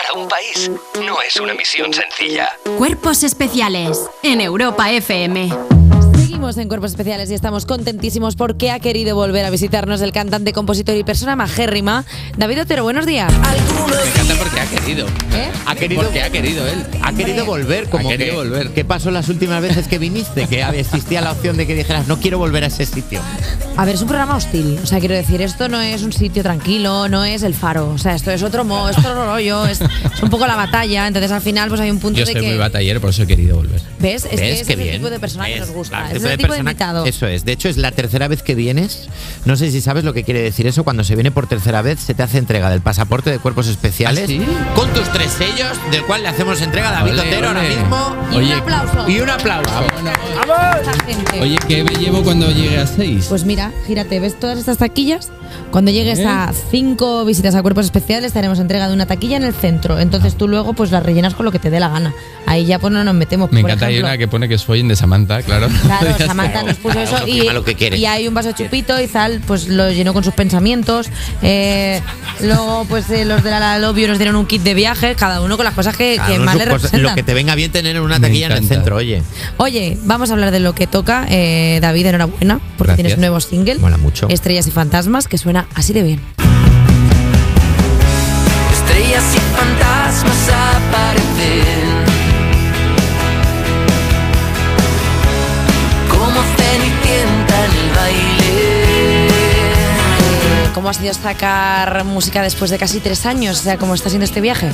Conquistar a un país no es una misión sencilla. Cuerpos especiales en Europa FM. Seguimos en Cuerpos Especiales y estamos contentísimos porque ha querido volver a visitarnos el cantante, compositor y persona majérrima, David Otero. Buenos días. Me encanta porque ha querido. ¿Eh? Ha querido porque ha querido él. Ha querido volver, como Ha querido que, volver. ¿Qué pasó las últimas veces que viniste? Que existía la opción de que dijeras, no quiero volver a ese sitio. A ver, es un programa hostil. O sea, quiero decir, esto no es un sitio tranquilo, no es el faro. O sea, esto es otro mo, es otro rollo, es, es un poco la batalla. Entonces, al final, pues hay un punto Yo de soy que. muy batallero, por eso he querido volver. ¿Ves? Es que ¿Ves? Qué es el bien. tipo de persona que Es nos gusta. Es el de persona- invitado. Eso es. De hecho, es la tercera vez que vienes. No sé si sabes lo que quiere decir eso. Cuando se viene por tercera vez, se te hace entrega del pasaporte de cuerpos especiales ¿Ah, sí? con tus tres sellos, del cual le hacemos entrega a David Ole, Otero ahora mismo. Y un Oye, aplauso. Y un aplauso. Esta gente. Oye, ¿qué me llevo cuando llegue a 6? Pues mira, gírate, ¿ves todas estas taquillas? Cuando llegues ¿Eh? a cinco visitas a cuerpos especiales, te haremos entrega de una taquilla en el centro. Entonces tú luego pues la rellenas con lo que te dé la gana. Ahí ya pues no nos metemos. me por encanta, hay ejemplo. una que pone que es follen de Samantha, claro. Claro, Ya Samantha nos puso eso y, firma lo que quiere. y hay un vaso chupito y Zal pues lo llenó con sus pensamientos. Eh, luego pues eh, los de la, la Lobby nos dieron un kit de viaje, cada uno con las cosas que, más le cosas- representan. lo que te venga bien tener en una taquilla en el centro, oye. Oye, vamos a hablar de lo que toca. Eh, David, enhorabuena, porque Gracias. tienes un nuevo single. Mola mucho. Estrellas y fantasmas, que suena así de bien. Estrellas y fantasmas aparecen ¿Cómo ha sido sacar música después de casi tres años? O sea, ¿cómo está siendo este viaje?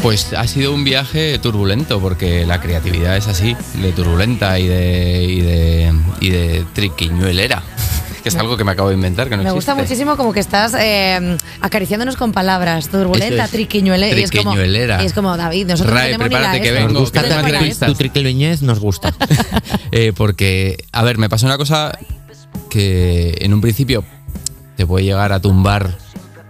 Pues ha sido un viaje turbulento, porque la creatividad es así, de turbulenta y de, y de, y de triquiñuelera. Que es algo que me acabo de inventar, que no Me gusta muchísimo como que estás eh, acariciándonos con palabras. Turbulenta, es. triquiñuele. Y es como, Triquiñuelera. y es como, David, nosotros no Ray, tenemos ni la prepárate que vengo, Nos gusta que ¿No te tengo suena entrevistas. tu triquiluñez, nos gusta. Eh, porque, a ver, me pasó una cosa que en un principio te puede llegar a tumbar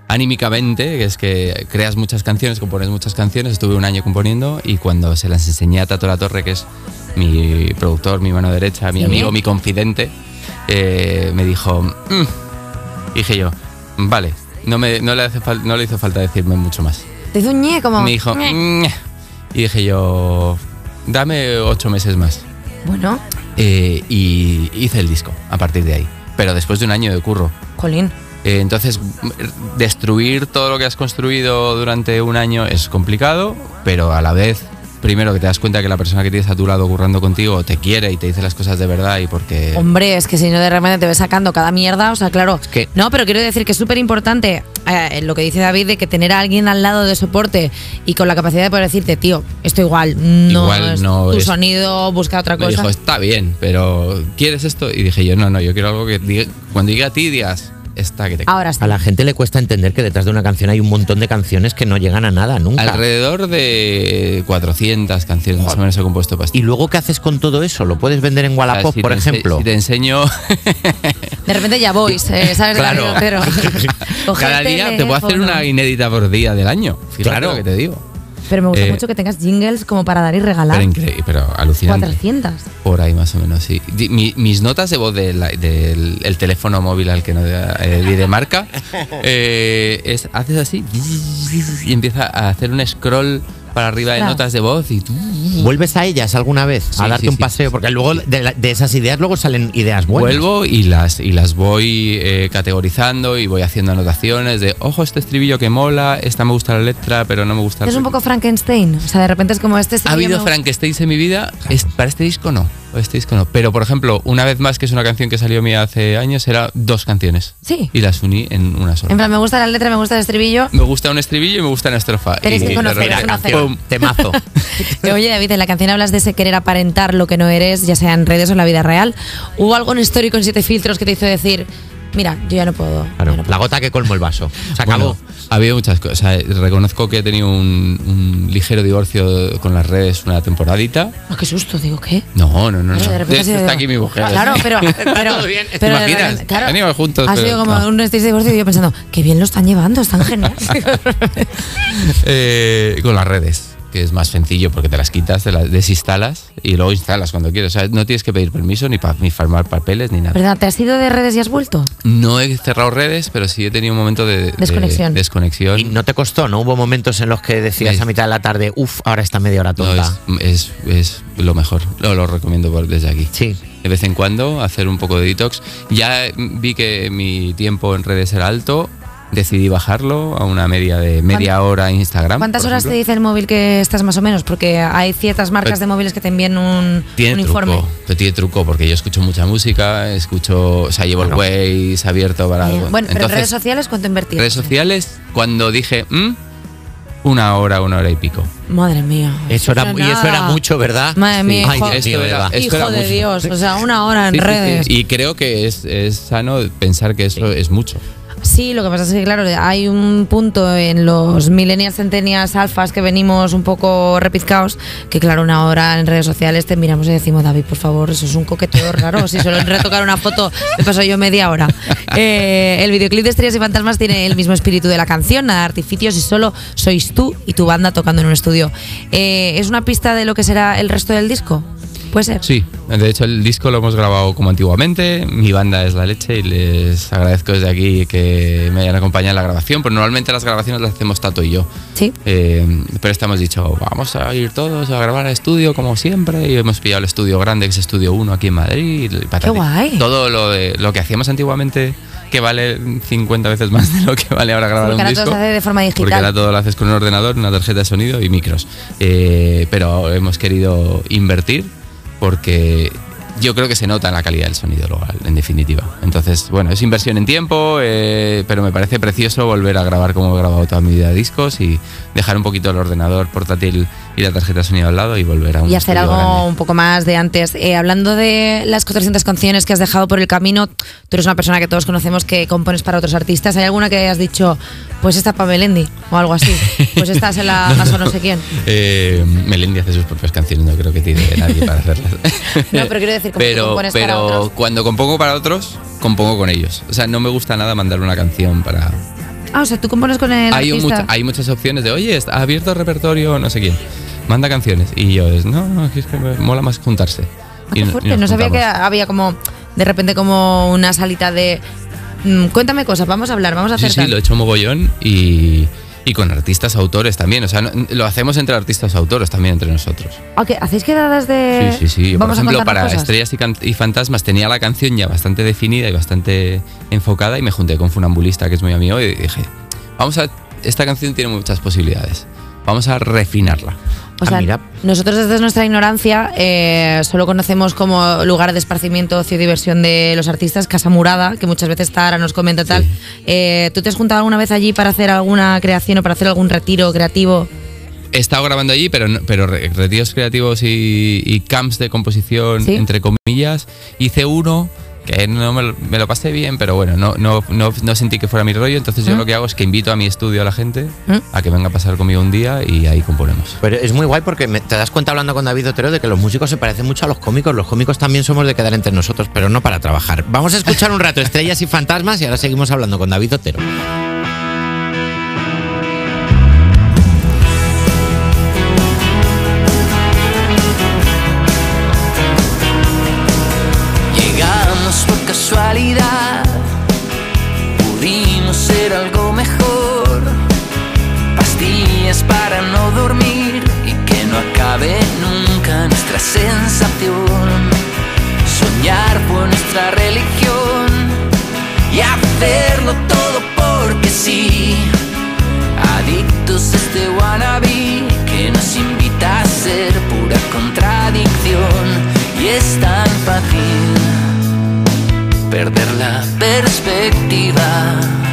anímicamente, que es que creas muchas canciones, compones muchas canciones, estuve un año componiendo y cuando se las enseñé a Tato La Torre, que es mi productor, mi mano derecha, mi Sí. amigo, mi confidente, eh, me dijo, "Mm". dije yo, vale, no, me, no, le hace no le hizo falta decirme mucho más. Te hizo un ñe como. Me dijo. "Mm". y dije yo, dame ocho meses más. Bueno, Eh, y hice el disco a partir de ahí. Pero después de un año de curro. Colín. Eh, entonces, destruir todo lo que has construido durante un año es complicado, pero a la vez, primero que te das cuenta que la persona que tienes a tu lado currando contigo te quiere y te dice las cosas de verdad y porque... Hombre, es que si no de repente te ves sacando cada mierda, o sea, claro. que- No, pero quiero decir que es súper importante eh, lo que dice David de que tener a alguien al lado de soporte y con la capacidad de poder decirte, tío, esto igual no Igual es no tu es- sonido, busca otra Me cosa. dijo, está bien, pero ¿quieres esto? Y dije yo, no, no, yo quiero algo que diga- cuando diga a ti digas, esta que te... Ahora sí. A la gente le cuesta entender que detrás de una canción hay un montón de canciones que no llegan a nada nunca. Alrededor de 400 canciones más o menos he compuesto para esto. ¿Y luego qué haces con todo eso? ¿Lo puedes vender en O sea, Wallapop, si por ejemplo? Si te enseño De repente ya voy, eh, ¿sabes? Claro. Coger cada día te puedo hacer una inédita por día del año. Fíjate Claro. lo que te digo. Pero me gusta Eh, mucho que tengas jingles como para dar y regalar. Pero increíble, pero alucinante. 400. Por ahí más o menos, sí. Mi- mis notas de voz del del- el teléfono móvil al que no eh, di de marca, eh, es, haces así y empieza a hacer un scroll para arriba de Claro. notas de voz y tú... ¿Vuelves a ellas alguna vez? Sí, a darte sí, un sí. paseo, porque luego de, la- de esas ideas luego salen ideas buenas. Vuelvo y las, y las voy eh, categorizando y voy haciendo anotaciones de, ojo, este estribillo que mola, esta me gusta la letra, pero no me gusta Es un poco Frankenstein. O sea, de repente es como este. ¿Ha habido me- Frankenstein en mi vida? Es- para este disco no. Este disco no. Pero, por ejemplo, una vez más, que es una canción que salió mía hace años, era dos canciones. Sí. Y las uní en una sola. En plan, me gusta la letra, me gusta el estribillo. Me gusta un estribillo y me gusta una estrofa. Tenéis y que conocer. Temazo. Oye, David, en la canción hablas de ese querer aparentar lo que no eres, ya sea en redes o en la vida real. ¿Hubo algo en Story con siete filtros que te hizo decir, mira, yo ya no puedo? Claro, ya no la puedo"? gota que colmó el vaso. Se acabó. Bueno, ha habido muchas cosas. Reconozco que he tenido un, un ligero divorcio con las redes una temporadita. Ah, qué susto, digo, ¿qué? No, no, no. No. de repente sido- está aquí mi mujer. Claro, pero. pero, todo bien. ¿Te pero imaginas? repente, claro, juntos, Ha sido como no. un estrés de divorcio y yo pensando, qué bien lo están llevando, están genial. Eh, con las redes. Que es más sencillo porque te las quitas, te las desinstalas y luego instalas cuando quieres. O sea, no tienes que pedir permiso ni, pa- ni firmar papeles ni nada. ¿Verdad? ¿Te has ido de redes y has vuelto? No he cerrado redes, pero sí he tenido un momento de, de Desconexión. desconexión. Y no te costó, ¿no? Hubo momentos en los que decías a mitad de la tarde, uff, ahora está media hora No, tonta. es, es, es lo mejor. Lo, lo recomiendo por- desde aquí. Sí. De vez en cuando hacer un poco de detox. Ya vi que mi tiempo en redes era alto. Decidí bajarlo a una media de media hora en Instagram. ¿Cuántas horas te dice el móvil que estás más o menos? Porque hay ciertas marcas Pero- de móviles que te envían un, Tiene un truco, pero tiene truco porque yo escucho mucha música, escucho, o sea, llevo el Waze abierto para algo. bueno, pero redes sociales, ¿cuánto invertir? redes sociales, cuando dije, "Mm", una hora, una hora y pico. Madre mía. Eso era, y eso era mucho, ¿verdad? Madre mía, Ay, hijo, Dios mío, Esto era- esto hijo de mucho. Dios. O sea, una hora en Sí, sí, sí. redes. Y creo que es, es sano pensar que eso es mucho. Sí, lo que pasa es que, claro, hay un punto en los millennials, centennials, alfas que venimos un poco repizcaos, que, claro, una hora en redes sociales te miramos y decimos, David, por favor, eso es un coqueteo raro. Si solo retocar una foto me paso yo media hora. Eh, el videoclip de Estrellas y Fantasmas tiene el mismo espíritu de la canción, nada de artificios y solo sois tú y tu banda tocando en un estudio. Eh, ¿Es una pista de lo que será el resto del disco? Puede ser. Sí, de hecho el disco lo hemos grabado como antiguamente, mi banda es La Leche y les agradezco desde aquí que me hayan acompañado en la grabación, pero normalmente las grabaciones las hacemos Tato y yo. Sí. Eh, pero esta hemos dicho, vamos a ir todos a grabar al estudio como siempre y hemos pillado el estudio grande, que es Estudio 1 aquí en Madrid. y patati. guay. Todo lo, de, lo que hacíamos antiguamente que vale 50 veces más de lo que vale ahora grabar Porque un ahora todo disco. se hace de forma digital. Porque ahora todo lo haces con un ordenador, una tarjeta de sonido y micros. Eh, pero hemos querido invertir porque yo creo que se nota en la calidad del sonido luego, en definitiva. Entonces, bueno, es inversión en tiempo, eh, pero me parece precioso volver a grabar como he grabado toda mi vida discos y dejar un poquito el ordenador portátil y la tarjeta de sonido al lado y volver a un y hacer algo grande. un poco más de antes. Eh, hablando de las 400 canciones que has dejado por el camino, tú eres una persona que todos conocemos que compones para otros artistas. ¿Hay alguna que hayas dicho, pues esta para Melendi o algo así? Pues esta se la paso a no sé quién. Eh, Melendi hace sus propias canciones, no creo que tiene nadie para hacerlas. No, pero quiero decir, como que pero, compones para pero otros. cuando compongo para otros, compongo con ellos. O sea, no me gusta nada mandar una canción para. Ah, o sea, tú compones con el Hay, mucha- hay muchas opciones de, oye, está abierto el repertorio, no sé quién. Manda canciones. Y yo es, no, no, es que me mola más juntarse. Ah, Y qué no- y fuerte. nos No sabía que había como, de repente, como una salita de. mm, cuéntame cosas, vamos a hablar, vamos a hacer Sí, sí, lo he hecho mogollón y, y con artistas autores también. O sea, no- lo hacemos entre artistas autores también entre nosotros. Ah, ¿qué? ¿Hacéis quedadas de.? Sí, sí, sí. Por ejemplo, para cosas? Estrellas y, y Fantasmas tenía la canción ya bastante definida y bastante enfocada y me junté con Funambulista, que es muy amigo, y dije, vamos a... Esta canción tiene muchas posibilidades. Vamos a refinarla. O Ah, sea, nosotros desde nuestra ignorancia eh, solo conocemos como lugar de esparcimiento, ocio y diversión de los artistas, Casa Murada, que muchas veces Tara nos comenta tal. Sí. Eh, ¿Tú te has juntado alguna vez allí para hacer alguna creación o para hacer algún retiro creativo? He estado grabando allí, pero, no- pero re- retiros creativos y, y camps de composición, Sí. entre comillas. Hice uno que no me lo, me lo pasé bien, pero bueno, no, no, no, no sentí que fuera mi rollo. Entonces yo ¿Mm? lo que hago es que invito a mi estudio a la gente ¿Mm? a que venga a pasar conmigo un día y ahí componemos. Pero es muy guay porque me- te das cuenta hablando con David Otero de que los músicos se parecen mucho a los cómicos. Los cómicos también somos de quedar entre nosotros, pero no para trabajar. Vamos a escuchar un rato Estrellas y Fantasmas y ahora seguimos hablando con David Otero. Pudimos ser algo mejor. Pastillas para no dormir y que no acabe nunca nuestra sensación. Soñar fue nuestra religión y hacerlo todo porque sí. Perder la perspectiva.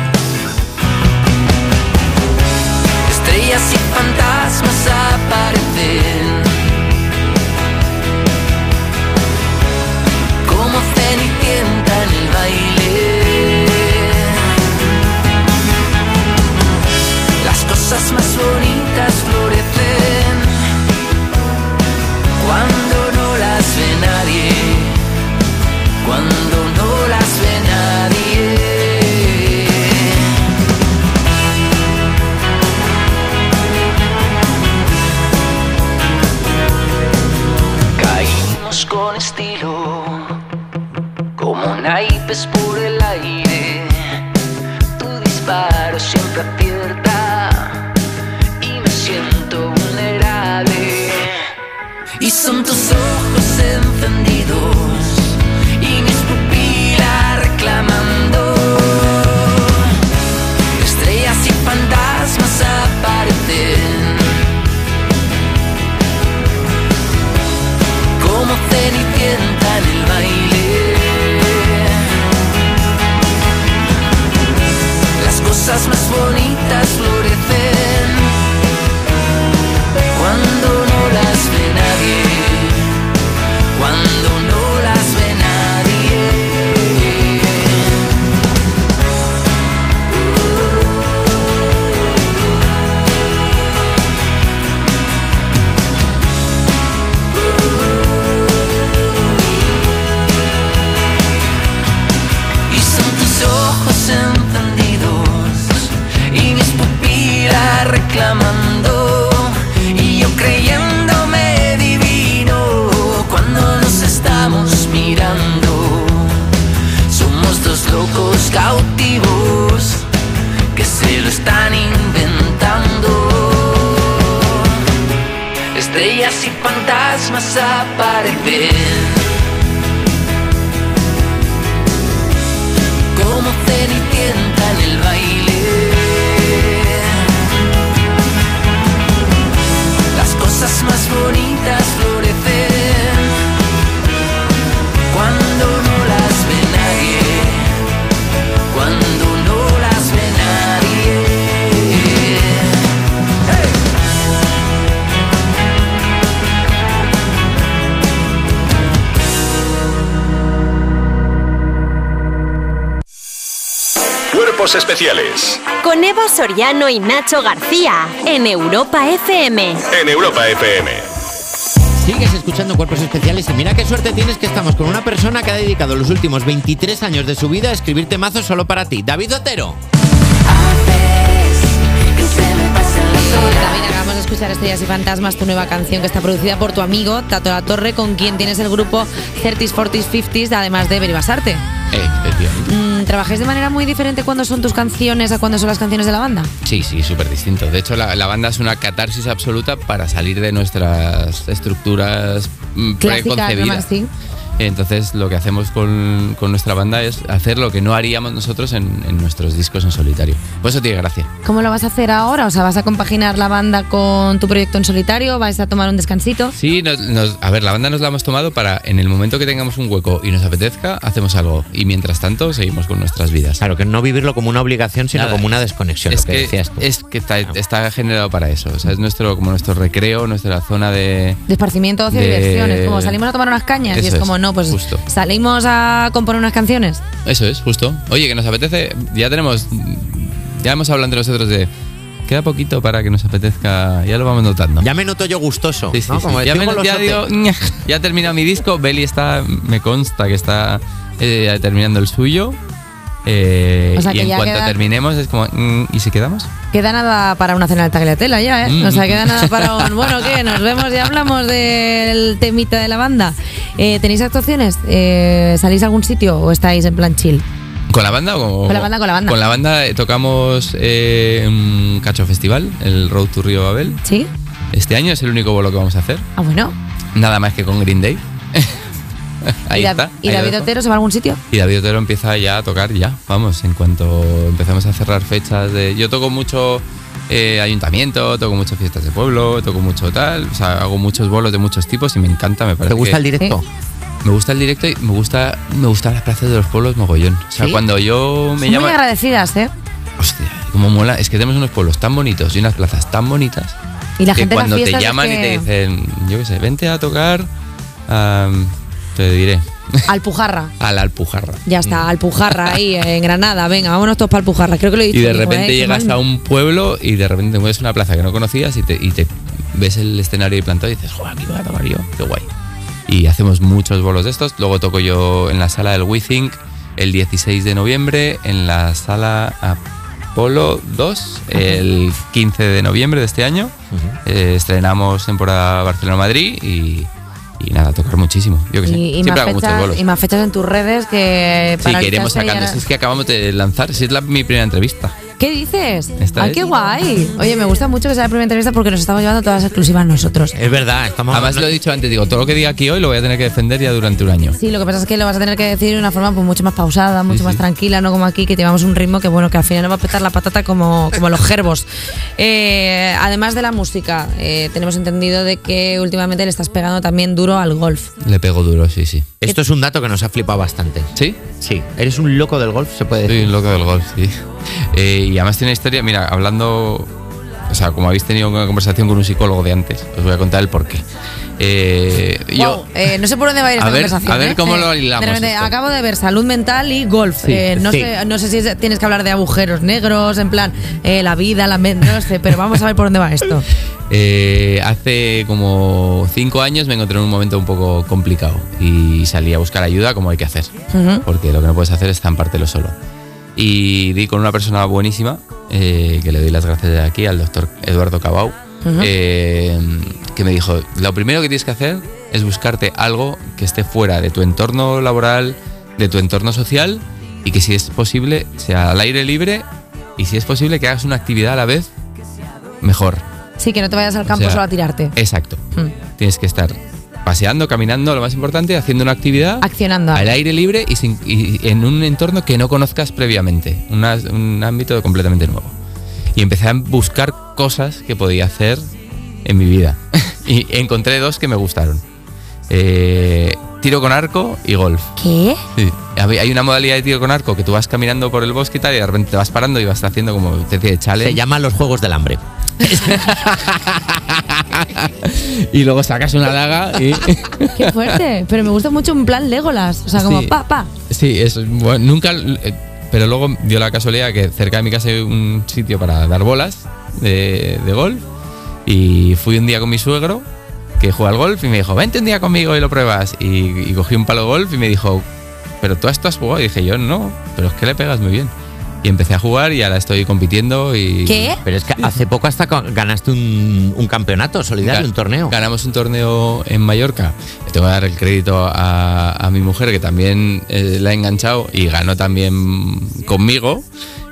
con estilo, como naipes puros. Y yo creyéndome divino cuando nos estamos mirando. Somos dos locos cautivos que se lo están inventando. Estrellas y fantasmas aparecen. Especiales Con Eva Soriano y Nacho García en Europa FM. en Europa FM. Sigues escuchando Cuerpos Especiales y mira qué suerte tienes que estamos con una persona que ha dedicado los últimos 23 años de su vida a escribir temazos solo para ti. David Otero. David, acabamos de escuchar Estrellas y Fantasmas, tu nueva canción que está producida por tu amigo Tato La Torre, con quien tienes el grupo 30s, 40s, 50s, además de Beribasarte. Eh, ¿Trabajáis de manera muy diferente cuando son tus canciones a cuando son las canciones de la banda? Sí, sí, súper distinto. De hecho, la, la banda es una catarsis absoluta para salir de nuestras estructuras mm, preconcebidas. además, sí. Entonces, lo que hacemos con, con nuestra banda es hacer lo que no haríamos nosotros en, en nuestros discos en solitario. Por eso tiene gracia. ¿Cómo lo vas a hacer ahora? O sea, ¿vas a compaginar la banda con tu proyecto en solitario? ¿Vais a tomar un descansito? Sí, nos- nos- a ver, la banda nos la hemos tomado para en el momento que tengamos un hueco y nos apetezca, hacemos algo. Y mientras tanto, seguimos con nuestras vidas. Claro, que no vivirlo como una obligación, sino Nada. como una desconexión, es lo que, decías tú. Es que está, está generado para eso. O sea, es nuestro, como nuestro recreo, nuestra zona de. De esparcimiento, ocio y De- diversiones. Como salimos a tomar unas cañas y Eso es es, como, no, pues justo. salimos a componer unas canciones. Eso es, justo. Oye, que nos apetece. Ya tenemos. Ya hemos hablado entre nosotros de. Queda poquito para que nos apetezca. Ya lo vamos notando. Ya me noto yo gustoso. Sí, sí, ¿no? sí. Como Ya, me- ya digo, ya he terminado mi disco. Beli está. Me consta que está eh, terminando el suyo. Eh, O sea, y en cuanto queda- terminemos es como. "Mm, ¿Y si quedamos? Queda nada para una cena de tagliatela ya, ¿eh? Mm. O sea, queda nada para un... Bueno, ¿qué? Nos vemos y hablamos del temita de la banda. Eh, ¿Tenéis actuaciones? Eh, ¿Salís a algún sitio o estáis en plan chill? ¿Con la banda o Con la banda, con la banda. Con la banda eh, tocamos eh, un Cacho Festival, el Road to Río Babel. ¿Sí? Este año es el único bolo que vamos a hacer. Ah, bueno. Nada más que con Green Day. ahí ¿Y, Da- está. ¿y ahí David dejo. Otero se va a algún sitio? Y David Otero empieza ya a tocar ya, vamos, en cuanto empezamos a cerrar fechas de... Yo toco mucho eh, ayuntamiento, toco mucho fiestas de pueblo, toco mucho tal, o sea, hago muchos bolos de muchos tipos y me encanta, me parece ¿Te gusta que- el directo? Me gusta el directo y me gusta, me gustan las plazas de los pueblos mogollón. O sea, ¿Sí? cuando yo me Son llamo... muy agradecidas, ¿eh? Hostia, como mola, es que tenemos unos pueblos tan bonitos y unas plazas tan bonitas Y la que gente cuando te llaman y te dicen, yo qué sé, vente a tocar, te diré, Alpujarra. a la Alpujarra. Ya está, Alpujarra ahí en Granada. Venga, vámonos todos para Alpujarra. Creo que lo he dicho. Y de repente ¿eh? Qué llegas a un pueblo y de repente te encuentras una plaza que no conocías y te, y te ves el escenario ahí plantado y dices, joder, aquí voy a tocar yo, qué guay. Y hacemos muchos bolos de estos. Luego toco yo en la sala del WeThink el 16 de noviembre, en la sala Apolo 2 el 15 de noviembre de este año. Eh, estrenamos temporada Barcelona-Madrid y, y nada, tocar muchísimo. Yo que sé. Y, Siempre más hago muchos fechas, bolos. y más fechas en tus redes que Sí, para que iremos sacando. ya- Si es que acabamos de lanzar, si es la, mi primera entrevista. ¿Qué dices? Esta ¡Ay, es. qué guay! Oye, me gusta mucho que sea la primera entrevista porque nos estamos llevando todas las exclusivas nosotros. Es verdad, estamos Además, lo he dicho antes, digo, todo lo que diga aquí hoy lo voy a tener que defender ya durante un año. Sí, lo que pasa es que lo vas a tener que decir de una forma pues, mucho más pausada, mucho Sí, más sí. tranquila, no como aquí, que llevamos un ritmo que bueno, que al final nos va a petar la patata como, como los gerbos. Eh, además de la música, eh, tenemos entendido de que últimamente le estás pegando también duro al golf. Le pego duro, sí, sí. Esto es un dato que nos ha flipado bastante. ¿Sí? Sí, eres un loco del golf, se puede Soy decir. un loco del golf, sí. Eh, y además tiene una historia, mira, hablando, o sea, como habéis tenido una conversación con un psicólogo de antes, os voy a contar el porqué. Eh, yo, eh, no sé por dónde va a ir A esta ver- conversación. a ver ¿eh? cómo lo hilamos de repente, esto. acabo de ver salud mental y golf. Sí, Eh, no, sí. sé, no sé si es- tienes que hablar de agujeros negros, en plan eh, la vida, la men- no sé, pero vamos a ver por dónde va esto. eh, hace como cinco años me encontré en un momento un poco complicado y salí a buscar ayuda como hay que hacer, porque lo que no puedes hacer es estampártelo solo. Y di con una persona buenísima, eh, que le doy las gracias de aquí, al doctor Eduardo Cabau, eh, que me dijo, lo primero que tienes que hacer es buscarte algo que esté fuera de tu entorno laboral, de tu entorno social, y que si es posible sea al aire libre, y si es posible que hagas una actividad a la vez, mejor. Sí, que no te vayas al campo O sea, solo a tirarte. Exacto. Mm. Tienes que estar paseando, caminando, lo más importante, haciendo una actividad Accionando. al aire libre y, sin- y en un entorno que no conozcas previamente, una- un ámbito completamente nuevo. Y empecé a buscar cosas que podía hacer en mi vida. y encontré dos que me gustaron. Eh, tiro con arco y golf. ¿Qué? Sí. Hay una modalidad de tiro con arco que tú vas caminando por el bosque y tal y de repente te vas parando y vas haciendo como una especie de challenge. Se llama los Juegos del Hambre. y luego sacas una daga y... Qué fuerte. Pero me gusta mucho un plan Legolas. O sea, como Sí. pa, pa. Sí, es bueno, nunca. eh, Pero luego dio la casualidad que cerca de mi casa hay un sitio para dar bolas de, de golf. Y fui un día con mi suegro, que juega al golf, y me dijo, vente un día conmigo y lo pruebas. Y, y cogí un palo de golf y me dijo, pero tú esto has jugado. Y dije, yo no, pero es que le pegas muy bien. Y empecé a jugar y ahora estoy compitiendo y... ¿Qué? Pero es que hace poco hasta ganaste un, un campeonato solidario, un torneo. Ganamos un torneo en Mallorca. Le tengo que dar el crédito a, a mi mujer, que también eh, la ha enganchado y ganó también conmigo.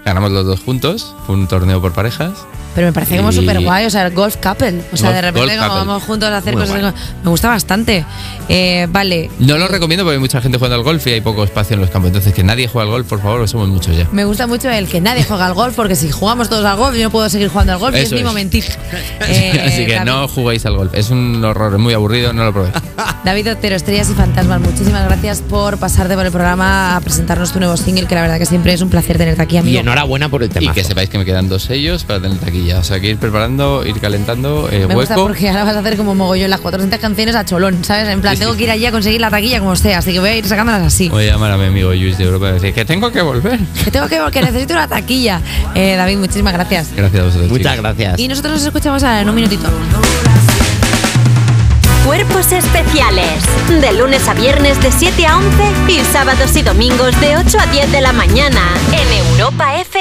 Ganamos los dos juntos. Fue un torneo por parejas. Pero me parece como Y- súper guay, o sea, el golf couple. O sea, Golf- de repente como couple. vamos juntos a hacer Muy cosas. guay. Me gusta bastante. Eh, vale. No lo recomiendo porque hay mucha gente jugando al golf y hay poco espacio en los campos. Entonces, que nadie juegue al golf, por favor, que somos muchos ya. Me gusta mucho el que nadie juega al golf, porque si jugamos todos al golf, yo no puedo seguir jugando al golf y es mi momentito. Eh, Así que David- no juguéis al golf. Es un horror, es muy aburrido, no lo probéis. David Otero, Estrellas y Fantasmas, muchísimas gracias por pasarte por el programa a presentarnos tu nuevo single, que la verdad que siempre es un placer tenerte aquí, Y amigo. enhorabuena por el Y tema. que sepáis que me quedan dos sellos para tener O sea, que ir preparando, ir calentando, eh, Me gusta hueco. porque ahora vas a hacer como mogollón las 400 canciones a cholón, ¿sabes? En plan, Sí, sí. tengo que ir allí a conseguir la taquilla como sea, así que voy a ir sacándolas así. Voy a llamar a mi amigo Luis de Europa y decir que tengo que volver. Que tengo que, que necesito una taquilla. Eh, David, muchísimas gracias. Gracias a vosotros. Muchas chicos. gracias. Y nosotros nos escuchamos ahora en un minutito. Cuerpos especiales. De lunes a viernes de 7 a 11 y sábados y domingos de 8 a 10 de la mañana. En Europa FM.